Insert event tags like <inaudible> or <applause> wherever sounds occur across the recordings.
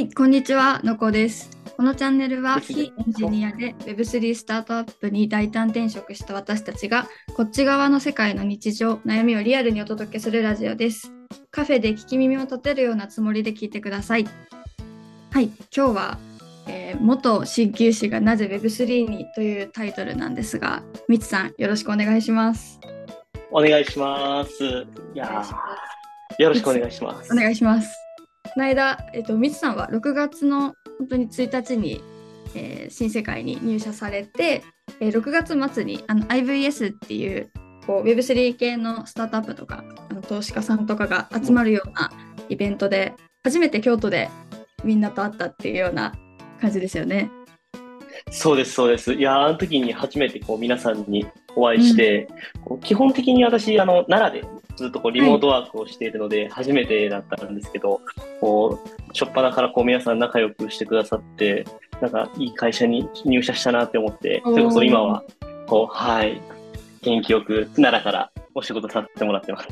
はい、こんにちは、のこです。このチャンネルは非エンジニアで Web3 スタートアップに大胆転職した私たちがこっち側の世界の日常、悩みをリアルにお届けするラジオです。カフェで聞き耳を立てるようなつもりで聞いてください。はい、今日は、えー元鍼灸師がなぜ Web3 にというタイトルなんですが、みつさんよろしくお願いします。お願いします。いやーよろしくお願いします。お願いします。この間、えっと、みつさんは6月の本当に1日に、えー新世界に入社されて、えー6月末にあの IVS っていうこう Web3 系のスタートアップとかあの投資家さんとかが集まるようなイベントで初めて京都でみんなと会ったっていうような感じですよね。そうです、そうです。いやーあの時に初めてこう皆さんにお会いして、こう基本的に私、あの、奈良でずっとこうリモートワークをしているので、初めてだったんですけど、こう、初っ端からこう皆さん仲良くしてくださって、なんかいい会社に入社したなって思って、それこそ今は、こう、はい、元気よく奈良からお仕事させてもらってます。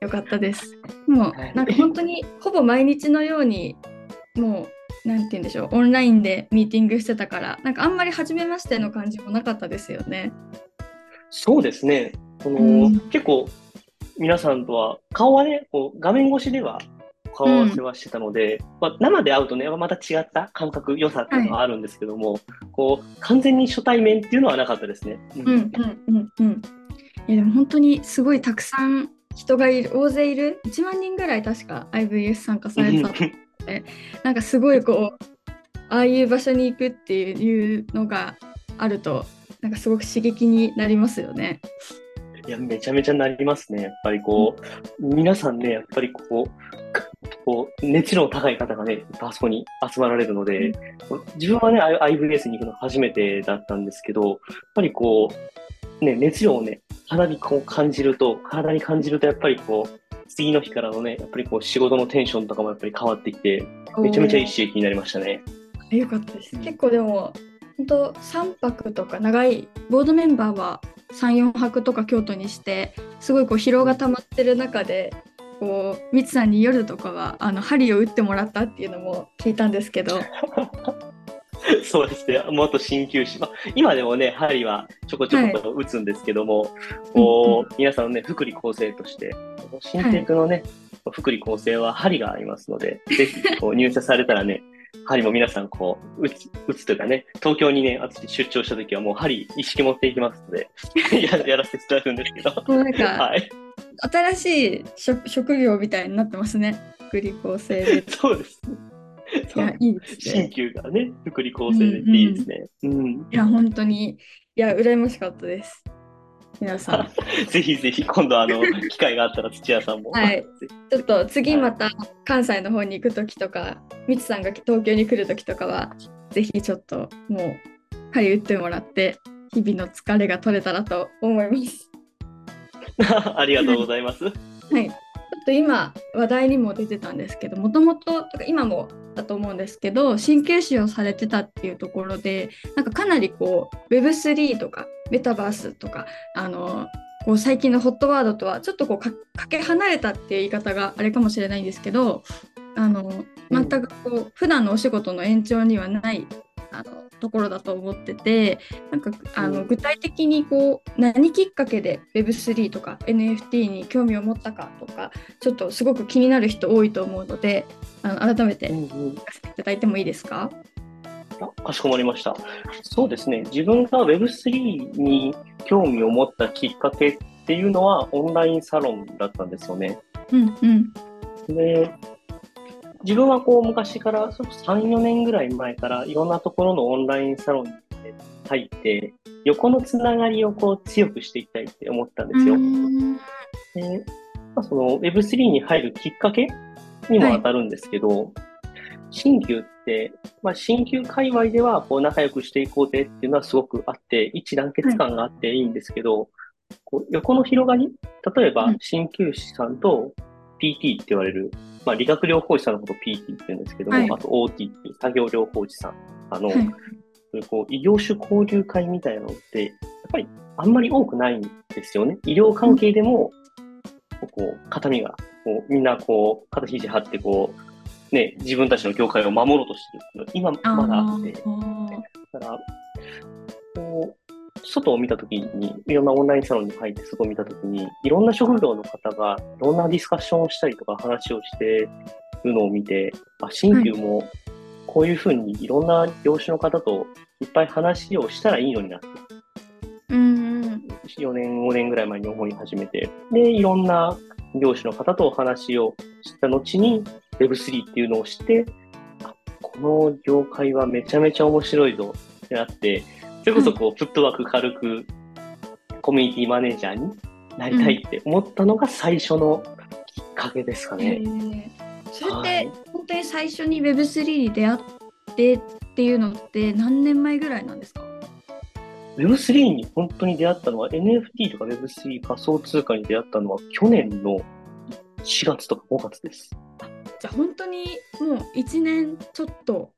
よかったです。もうはいなんか本当にほぼ毎日のようにもうなんて言うんでしょうオンラインでミーティングしてたからなんかあんまり初めましての感じもなかったですよね。そうですね。この、うん結構、皆さんとは、顔はね、こう画面越しでは顔合わせはしてたので、まあ、生で会うとね、また違った感覚、良さっていうのはあるんですけども、こう、完全に初対面っていうのはなかったですね。ううんうんうんうん。いやでも本当にすごいたくさん人がいる大勢いる1万人ぐらい確か IVS 参加されてたので <laughs> なんかすごいこうああいう場所に行くっていうのがあるとなんかすごく刺激になりますよね。いや、めちゃめちゃなりますね。やっぱりこう、皆さんね、やっぱりこう、かこう熱量の高い方がね、あそこに集まられるので、自分はね、IVS に行くの初めてだったんですけど、やっぱりこう、ね、熱量をね、肌にこう感じると、体に感じると、やっぱりこう、次の日からのね、やっぱりこう、仕事のテンションとかもやっぱり変わってきて、めちゃめちゃいい刺激になりましたね。あよかったです。結構でも本当3泊とか長いボードメンバーは34泊とか京都にしてすごいこう疲労が溜まってる中でこうミツさんに夜とかはあの針を打ってもらったっていうのも聞いたんですけど。<laughs> そうですね、元鍼灸師。まあ、今でもね、針はちょこちょこと打つんですけども、こう、皆さんのね、福利厚生として、新テクのね、福利厚生は針がありますので、ぜひ、こう、入社されたらね、針も皆さん、こう、打つ、打つというかね、東京にね、私出張した時はもう針一式持っていきますので、<laughs> ややらせていただくんですけど、もうなんかはい。新しい職職業みたいになってますね福利厚生で。<laughs> そうです。いやいいです鍼ね。灸がね、福利厚生でいいですね。うんいや本当にいや羨ましかったです皆さん。<laughs> ぜひぜひ、今度あの、機会があったら土屋さんも。はいちょっと次また関西の方に行く時とか、みつさんが東京に来る時とかは、ぜひちょっともう針打ってもらって、日々の疲れが取れたらと思います。<laughs> ありがとうございます。はい。と今話題にも出てたんですけど、もともと今もだと思うんですけど、鍼灸師をされてたっていうところで、なんかかなりこう Web3 とかメタバースとかあのこう最近のホットワードとはちょっとこうかかけ離れたっていう言い方があれかもしれないんですけど、あの全くこう普段のお仕事の延長にはないあのところだと思っててなんかあのうん具体的にこう何きっかけで Web3 とか NFT に興味を持ったかとかちょっとすごく気になる人多いと思うのであの改めてうん聞うんかせていただいてもいいですか？あかしこまりました。そうですね。自分が Web3 に興味を持ったきっかけっていうのはオンラインサロンだったんですよね。うんうんで、自分はこう昔から、それこそ3、4年ぐらい前からいろんなところのオンラインサロンに入って、横のつながりをこう強くしていきたいって思ったんですよ。うんでまあ、その Web3 に入るきっかけにも当たるんですけど、新旧って、まあ、新旧界隈ではこう仲良くしていこうぜっていうのはすごくあって、一致団結感があっていいんですけど、こう横の広がり、例えばうん鍼灸師さんと PT って言われる、まあ、理学療法士さんのことを PT って言うんですけども、はい。あと OT っていう作業療法士さん、あの、はい。こう異業種交流会みたいなのって、やっぱりあんまり多くないんですよね。医療関係でも、こう、肩身が、こう、みんなこう、肩肘張ってこう、ね、自分たちの業界を守ろうとしてるっていうのは今まだあって、だから、こう、外を見たときに、いろんなオンラインサロンに入って外を見たときに、いろんな職業の方がいろんなディスカッションをしたりとか話をしてるのを見て、あ、新旧もこういうふうにいろんな業種の方といっぱい話をしたらいいのになって、うんうん。4年、5年ぐらい前に思い始めて、で、いろんな業種の方と話をした後に Web3 っていうのを知って、あこの業界はめちゃめちゃ面白いぞってなって、それこそこう、フットワーク軽くコミュニティマネージャーになりたいって思ったのが最初のきっかけですかへね。ーそれってはい本当に最初に Web3 に出会ってっていうのって何年前ぐらいなんですか？Web3 に本当に出会ったのは NFT とか Web3 仮想通貨に出会ったのは去年の4月とか5月です。じゃあ本当にもう1年ちょっと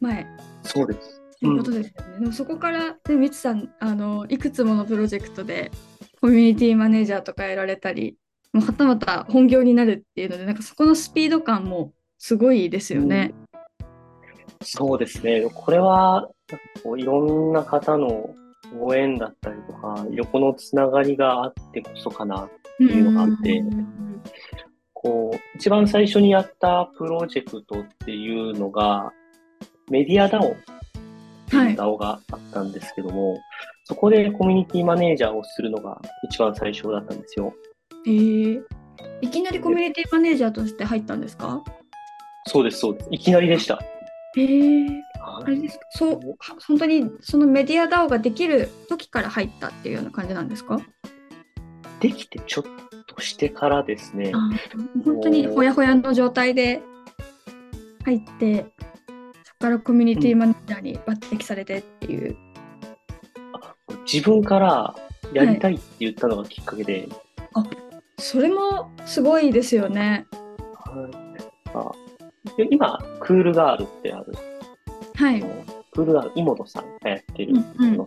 前そうです。ということですよね。でもそこから、ね、みつさんあのいくつものプロジェクトでコミュニティマネージャーとかやられたりもうはたまた本業になるっていうのでなんかそこのスピード感もすごいですよね。そうですね。これは、こういろんな方のご縁だったりとか、横のつながりがあってこそかな。っていうのがあってこう、一番最初にやったプロジェクトっていうのが、メディア DAO ってはいいう DAO があったんですけども、そこでコミュニティマネージャーをするのが一番最初だったんですよ。えーいきなりコミュニティマネージャーとして入ったんですか？そうです、そうです。いきなりでした。えー、はあれですか？そうは本当にそのメディア DAO ができる時から入ったっていうような感じなんですか？できてちょっとしてからですね。あ本当にほやほやの状態で入ってからコミュニティマネージャーに抜擢されてっていう、自分からやりたいって言ったのがきっかけで、それもすごいですよね。はい。あで今、クールガールってある、はい。クールガール、妹さんがやってる、うんうん。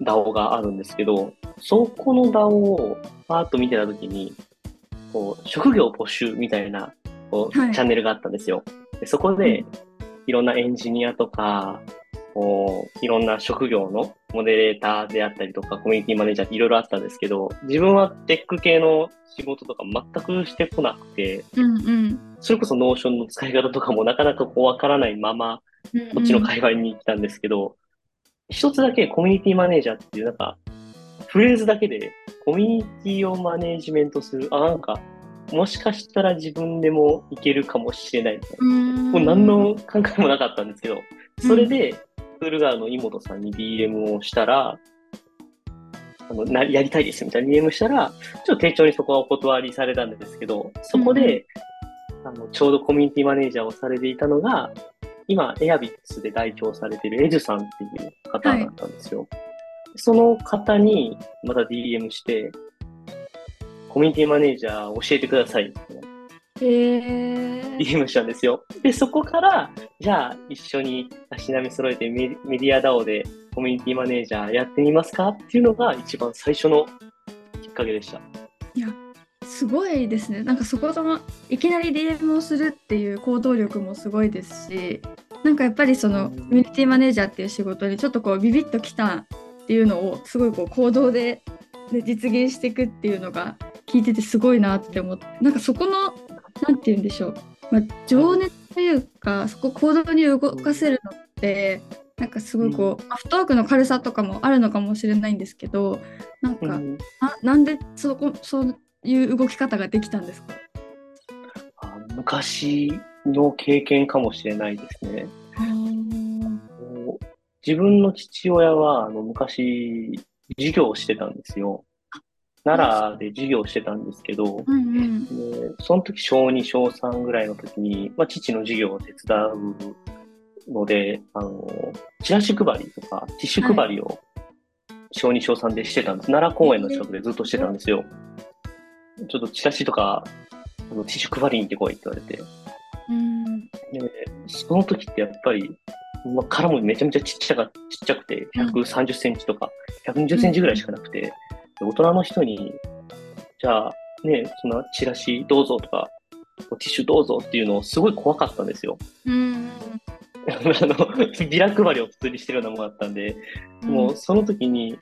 DAO があるんですけど、そこの DAO をパーッと見てたときに、こう、職業募集みたいな、こう、はい。チャンネルがあったんですよ。でそこで、いろんなエンジニアとか、こう、いろんな職業のモデレーターであったりとか、コミュニティマネージャーっていろいろあったんですけど、自分はテック系の仕事とか全くしてこなくて、うんうん。それこそ Notion の使い方とかもなかなかこうわからないまま、うんうん。こっちの界隈に来たんですけど、一つだけコミュニティマネージャーっていうなんか、フレーズだけでコミュニティをマネージメントする、あ、なんか、もしかしたら自分でもいけるかもしれないみたいな。うんもう何の考えもなかったんですけど、それで、クールガールの妹さんに DM をしたら、あのなやりたいですみたいな DM したら、ちょっと丁重にそこはお断りされたんですけど、そこで、あのちょうどコミュニティマネージャーをされていたのが、今、エアビックスで代表されているエジュさんっていう方だったんですよ。その方にまた DM して、コミュニティマネージャー教えてくださいってへー DM したんですよ。で、そこから、じゃあ一緒に足並み揃えてメメディア DAO でコミュニティマネージャーやってみますかっていうのが一番最初のきっかけでした。すごいですね。なんかそこのいきなり DM をするっていう行動力もすごいですし、なんかやっぱりそのうんコミュニティマネージャーっていう仕事にちょっとこうビビッときたっていうのをすごいこう行動でで実現していくっていうのが聞いててすごいなって思って、なんかそこのなんて言うんでしょう、まあ、情熱というかそこ行動に動かせるのってなんかすごいこう、まあフットワークの軽さとかもあるのかもしれないんですけど、なんか、うん。ななんでそこそういう動き方ができたんですか？あ昔の経験かもしれないですね。自分の父親はあの昔授業をしてたんですよ。奈良で授業をしてたんですけど、うんうんでその時小2、小3ぐらいの時に、まあ、父の授業を手伝うので、あの、チラシ配りとか、ティッシュ配りを小2、小3でしてたんです。奈良公園の近くでずっとしてたんですよ。ちょっとチラシとか、あのティッシュ配りに行ってこいって言われて。うんで、その時ってやっぱり、まあ、殻もめちゃめちゃちっちゃか、ちっちゃくて、130センチとか、120センチぐらいしかなくて、で大人の人に、じゃあ、ね、そんなチラシどうぞとかティッシュどうぞっていうのをすごい怖かったんですよ。うん <laughs> あの、ビラ配りを普通にしてるようなものだったんで、もうその時に、やっ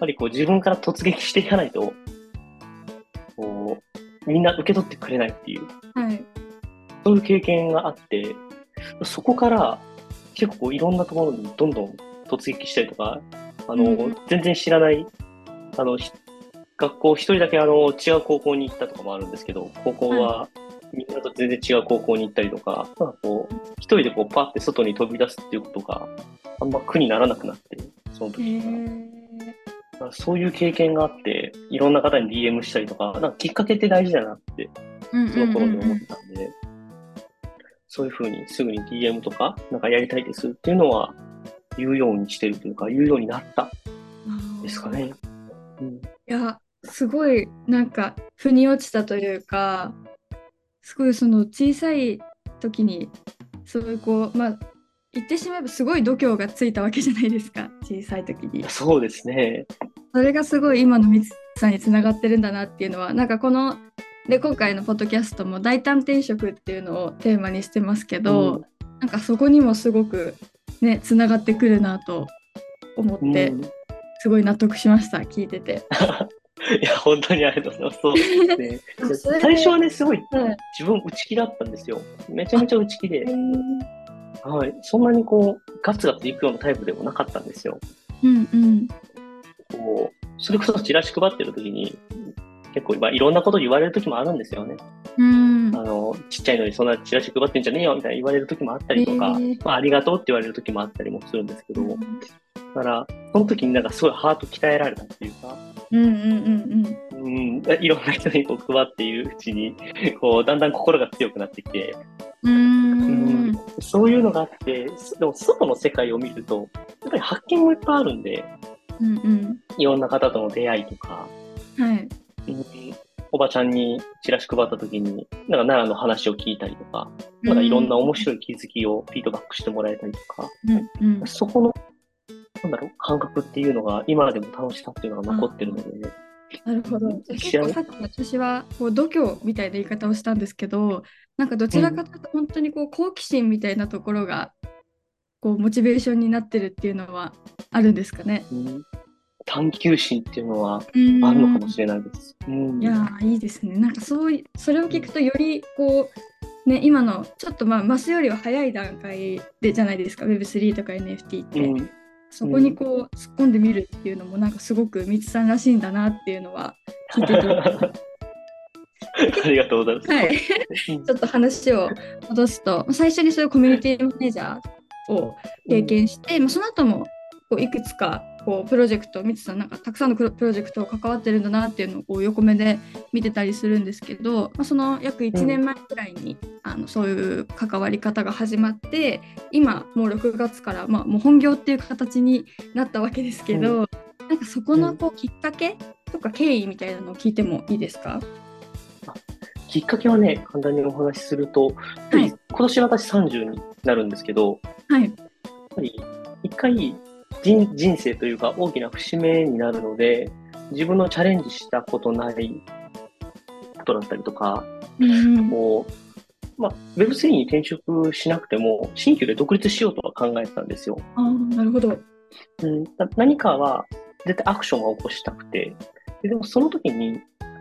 ぱりこう自分から突撃していかないと、こう、みんな受け取ってくれないっていう、はい。そういう経験があって、そこから結構こういろんなところにどんどん突撃したりとか、あの、うん全然知らない、あの、ひ学校一人だけあの違う高校に行ったとかもあるんですけど、高校はみんなと全然違う高校に行ったりとか、なん。かこう、一人でこうパって外に飛び出すっていうことがあんま苦にならなくなって、そのへ時から。からそういう経験があって、いろんな方に DM したりとか、なんかきっかけって大事だなってうんその頃にうん。うん思ってたんで、そういうふうにすぐに DM とか、なんかやりたいですっていうのは言うようにしてるというか、言うようになった。うんですかね。うん、いや、すごいなんか腑に落ちたというか、すごいその小さい時に、そういうこう、まあ、言ってしまえばすごい度胸がついたわけじゃないですか、小さい時に。そうですね。それがすごい今のミツさんにつながってるんだなっていうのは、なんかこの、で、今回のポッドキャストも大胆転職っていうのをテーマにしてますけど、うんなんかそこにもすごくね、つながってくるなと思って、うんすごい納得しました、聞いてて。<laughs> いや、本当にありがとうございます。そう <laughs> ですね最初はね、すごいはい自分内気だったんですよ。めちゃめちゃ内気で、はい。そんなにこう、ガツガツいくようなタイプでもなかったんですよ。うんうん。こう、それこそチラシ配ってる時に、結構、まあ、いろんなこと言われる時もあるんですよね。うんあの、ちっちゃいのにそんなチラシ配ってんじゃねえよみたいな言われる時もあったりとか、へーまあ、ありがとうって言われる時もあったりもするんですけど、だから、その時になんかすごいハート鍛えられたっていうか、うんうんうんうん、いろんな人にこう配っているうちに、こう、だんだん心が強くなってきて、うん。そういうのがあって、でも外の世界を見ると、やっぱり発見もいっぱいあるんで、うんうん。いろんな方との出会いとか、はい。うんおばちゃんにチラシ配った時に、なんか奈良の話を聞いたりとか、なんかいろんな面白い気づきをフィードバックしてもらえたりとか、うんうん。そこの、なんだろう、感覚っていうのが今でも楽しさっていうのが残ってるので、なるほど。結構さっき私はこう度胸みたいな言い方をしたんですけど、なんかどちらかというと本当にこう好奇心みたいなところがこうモチベーションになってるっていうのはあるんですかね？うん。探求心っていうのはうんあるのかもしれないです。うん。いやーいいですね。なんかそういそれを聞くとよりこうね今のちょっとまあマスよりは早い段階でじゃないですか？Web3 とか NFT って、うんそこにこう突っ込んでみるっていうのもなんかすごくみつさんらしいんだなっていうのは聞いてて <laughs> ありがとうございます。はい。うん。ちょっと話を戻すと最初にそういうコミュニティマネージャーを経験して、まあ、その後もこういくつかこうプロジェクトみつさんなんかたくさんのプロプロジェクトを関わってるんだなっていうのをこう横目で見てたりするんですけど、まあ、その約1年前くらいに、あのそういう関わり方が始まって今もう6月から、まあ、もう本業っていう形になったわけですけど、なんかそこのこうきっかけとか経緯みたいなのを聞いてもいいですか？きっかけはね、簡単にお話しすると、やっぱり今年私30になるんですけど、はい。やっぱり一回人人生というか大きな節目になるので、自分のチャレンジしたことないことだったりとか、うんこう、まあ、Web3 に転職しなくても、新旧で独立しようとは考えてたんですよ。あーなるほど。うん、な何かは絶対アクションを起こしたくて、ででもその時に、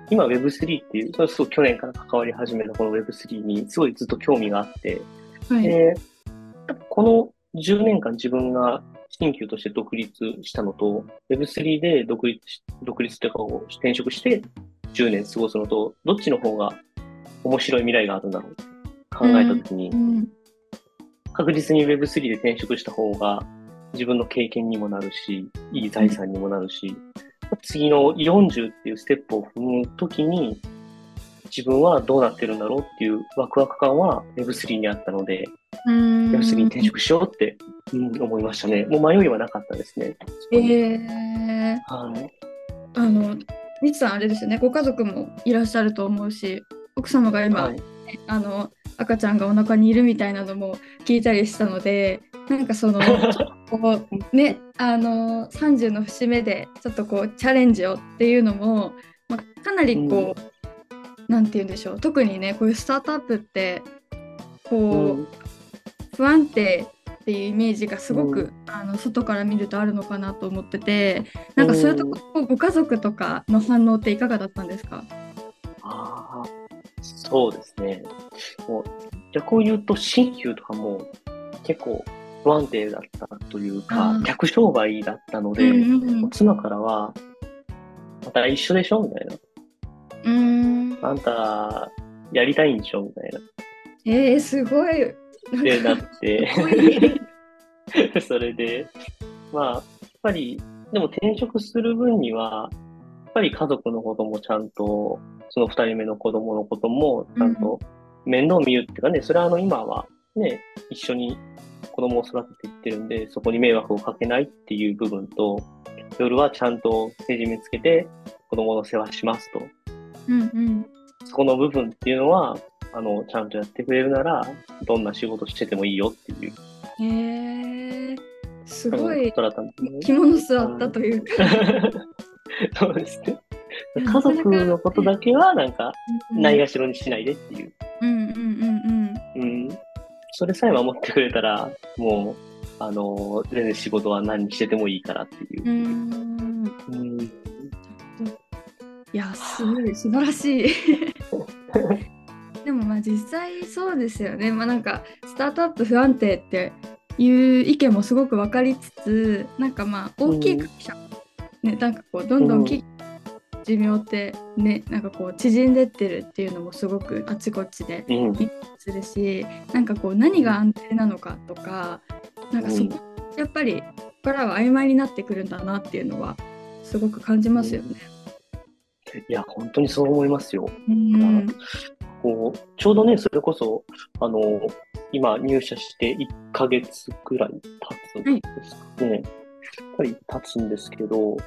今 Web3 っていう、それこそ去年から関わり始めたこの Web3 にすごいずっと興味があって、はい。で、この10年間自分が新旧として独立したのと、Web3 で独立し、独立というかを転職して10年過ごすのと、どっちの方が面白い未来があるんだろうって考えたときに、うん確実に Web3 で転職した方が自分の経験にもなるし、いい財産にもなるし、次の40っていうステップを踏むときに、自分はどうなってるんだろうっていうワクワク感は Web3 にあったので、うん。Web3 に転職しようって、うん、思いましたね。もう迷いはなかったですね。えー、はい。あの、みつさんあれですよね、ご家族もいらっしゃると思うし、奥様が今、はい。あの、赤ちゃんがお腹にいるみたいなのも聞いたりしたので、なんかその、<laughs> こうね、あの、30の節目で、ちょっとこう、チャレンジをっていうのも、まあ、かなりこう、なんて言うんでしょう。特にねこういうスタートアップってこう、うん。不安定っていうイメージがすごく、うあの外から見るとあるのかなと思っててなんかそういうとこご家族とかの反応っていかがだったんですか？ああ、そうですね。もう逆を言うと、新旧とかも結構不安定だったというか客商売だったので、うんうんうん。妻からは、また一緒でしょみたいな。うーんあんた、やりたいんでしょみたいな。えー、すごい。って。なって <laughs> それで、まあ、やっぱり、でも転職する分には、やっぱり家族のこともちゃんと、その二人目の子供のこともちゃんと面倒見るっていうかね、それはあの今はね、一緒に子供を育てていってるんで、そこに迷惑をかけないっていう部分と、夜はちゃんと成人見つけて子供の世話しますと。うんうんそこの部分っていうのは、あの、ちゃんとやってくれるなら、どんな仕事しててもいいよっていう、へえー、すごい。着物座ったというか、<laughs> そうですね。家族のことだけは、なんか、うんないがしろにしないでっていう。うんうんうんうん。それさえ守ってくれたら、もう、あの、全然仕事は何しててもいいからっていうう。んうんうん。いやすごい素晴らしい <laughs> でもまあ実際そうですよねまあなんかスタートアップ不安定っていう意見もすごく分かりつつなんかまあ大きい会社、ねなんかこうどんどんき、寿命ってねなんかこう縮んでってるっていうのもすごくあちこちでうん。するしなんかこう何が安定なのかとかなんかそこ、やっぱりここからは曖昧になってくるんだなっていうのはすごく感じますよね。いや、本当にそう思いますよ。うんこう、ちょうどね、それこそ、あの、今入社して1ヶ月くらい経つんですかね。やっぱり経つんですけど、やっ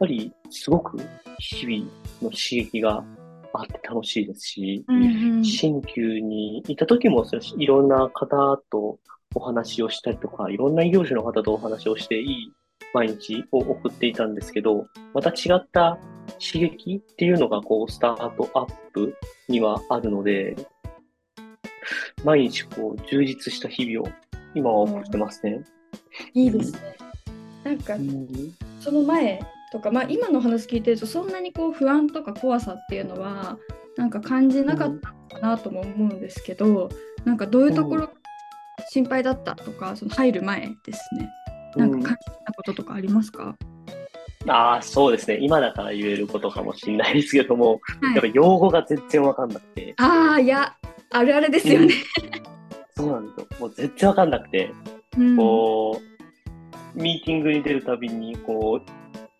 ぱりすごく日々の刺激があって楽しいですし、うんうん新旧にいた時もそういろんな方とお話をしたりとか、いろんな異業種の方とお話をしていい毎日を送っていたんですけど、また違った刺激っていうのがこうスタートアップにはあるので、毎日こう充実した日々を今は送ってますね。いいですね。なんかうんその前とか、まあ、今の話聞いてるとそんなにこう不安とか怖さっていうのはなんか感じなかったのかなとも思うんですけど、なんかどういうところ心配だったとかその入る前ですね。なんか感じたこととかありますか、ああ、そうですね。今だから言えることかもしれないですけども、はい。やっぱ用語が全然わかんなくて、ああいやあるあるですよね。そうなんですよ。もう全然わかんなくて、うん。こう、ミーティングに出るたびに、こ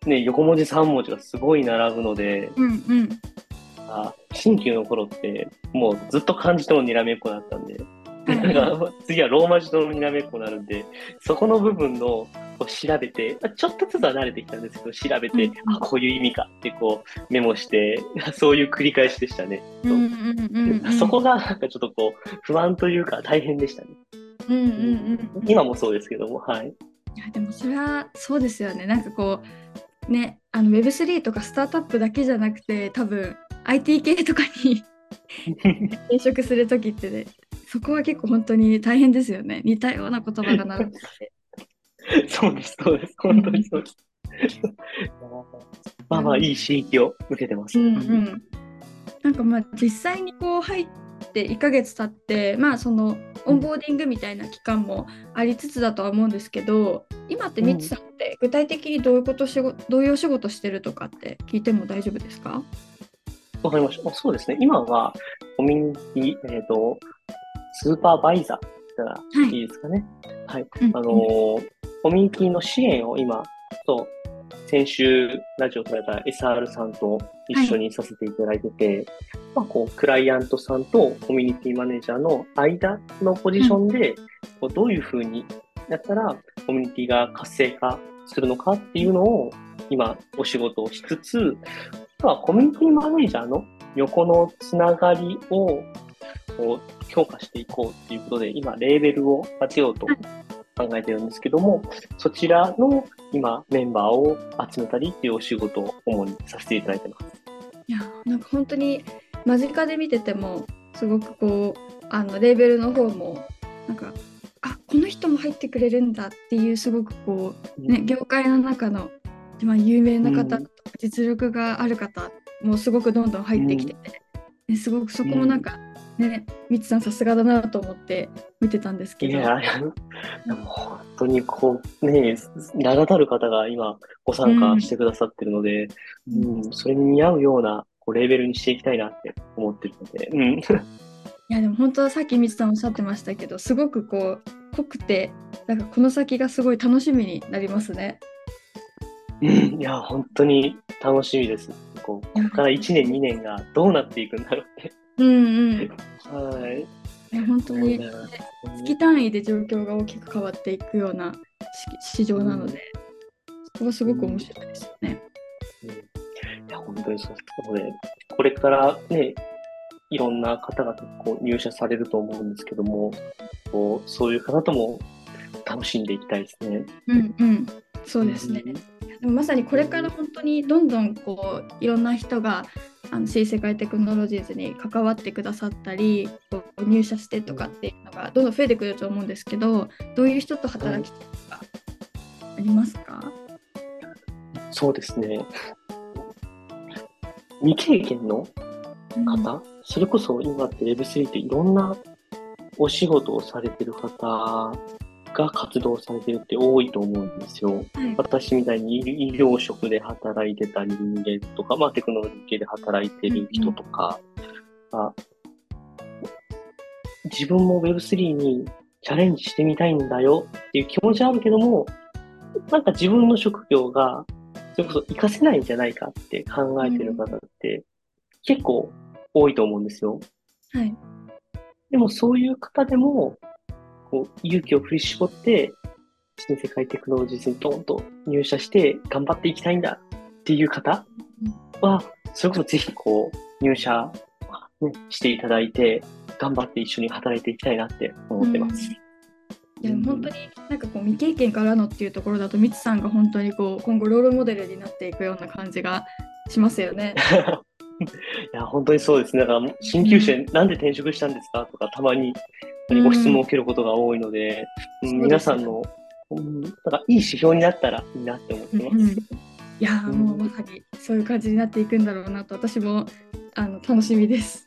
う、ね、横文字3文字がすごい並ぶので、うんうん。あ新旧の頃って、もうずっと漢字とのにらめっこだったんで、次はローマ字とのにらめっこになるんで、そこの部分のこう調べて、あちょっとずつは慣れてきたんですけど、調べて、うんあ、こういう意味かってこうメモして、<laughs> そういう繰り返しでしたね。そこがなんかちょっとこう、不安というか大変でしたね。うんうんうんうん今もそうですけども、はい。いやでもそれはそうですよねなんかこうねあの Web3 とかスタートアップだけじゃなくて多分 IT 系とかに <laughs> <laughs> 転職する時ってねそこは結構本当に大変ですよね似たような言葉が並んでてそうです、そうです。本当にそうです。まあまあ、いい刺激を受けてます。うんうんなんかまあ実際にこう入って1ヶ月経ってまあそのオンボーディングみたいな期間もありつつだとは思うんですけど今ってミツさんって具体的にどういうこと仕事どういうお仕事してるとかって聞いても大丈夫ですか？わかりました。あそうですね。今は、コミュニティ、えっ、と、スーパーバイザーったらはいいいですかね。はい。うんあのーコミュニティの支援を今、と、先週ラジオされた SR さんと一緒にさせていただいてて、まあ、こう、クライアントさんとコミュニティマネージャーの間のポジションで、こうどういうふうにやったらコミュニティが活性化するのかっていうのを今お仕事をしつつ、あとはコミュニティマネージャーの横のつながりをこう強化していこうっていうことで、今レーベルを立てようと考えてるんですけども、そちらの今メンバーを集めたりっていうお仕事を主にさせていただいてます。いやなんか本当に間近で見ててもすごくこうあのレーベルの方もなんかあこの人も入ってくれるんだっていうすごくこう、ね、業界の中の一番有名な方、うん、実力がある方もすごくどんどん入ってきてて、うん、すごくそこもなんかね、みつさんさすがだなと思って見てたんですけど。いや、でも本当にこう、ね、名だたる方が今ご参加してくださってるので、うん、うん、それに似合うようなこうレーベルにしていきたいなって思ってるので、うん。いやでも本当さっきみつさんおっしゃってましたけどすごくこう濃くてなんかこの先がすごい楽しみになりますね。うん、いや本当に楽しみです。こうここから1年2年がどうなっていくんだろうってうんうん。はい。本当に、月単位で状況が大きく変わっていくような市場なので、そこがすごく面白いですよね。うん、いや、本当にそうですので、これからね、いろんな方がこう入社されると思うんですけども、こうそういう方とも楽しんでいきたいですね。うんうん、そうですね。でもまさにこれから本当にどんどんこういろんな人があの新世界テクノロジーズに関わってくださったり入社してとかっていうのがどんどん増えてくると思うんですけどどういう人と働きたいとかありますか？そうですね。未経験の方、うん、それこそ今って Web3 っていろんなお仕事をされてる方が活動されてるって多いと思うんですよ。はい、私みたいに医療職で働いてた人間とか、まあ、テクノロジー系で働いてる人とか、うん、自分も Web3 にチャレンジしてみたいんだよっていう気持ちはあるけども、なんか自分の職業がそれこそ活かせないんじゃないかって考えてる方って結構多いと思うんですよ。はい。でもそういう方でもこう、勇気を振り絞って、新世界テクノロジーズにドーンと入社して頑張っていきたいんだっていう方は、それこそぜひこう、入社、ね、していただいて、頑張って一緒に働いていきたいなって思ってます。いや本当になんかこう未経験からのっていうところだとみつさんが本当にこう今後ロールモデルになっていくような感じがしますよね。<laughs> いや本当にそうですね。だから新級生、なんで転職したんですかとかたまにご質問を受けることが多いので、うん、皆さんの、うん、なんかいい指標になったらいいなって思ってます。うん、いやもうまさにそういう感じになっていくんだろうなと私もあの楽しみです。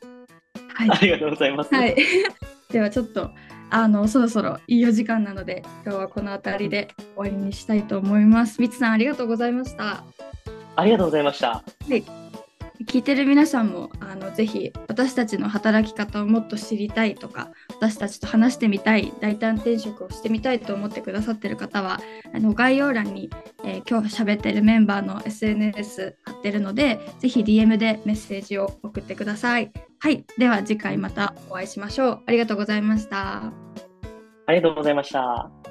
はい、ありがとうございます。はい、<laughs> ではちょっとあのそろそろいいお時間なので今日はこの辺りで終わりにしたいと思います。みつさんありがとうございました。ありがとうございました。はい。聞いてる皆さんもあのぜひ私たちの働き方をもっと知りたいとか私たちと話してみたい大胆転職をしてみたいと思ってくださってる方はあの概要欄に、えー、今日喋ってるメンバーの SNS 貼ってるのでぜひ DM でメッセージを送ってください。はい、では次回またお会いしましょう。ありがとうございました。ありがとうございました。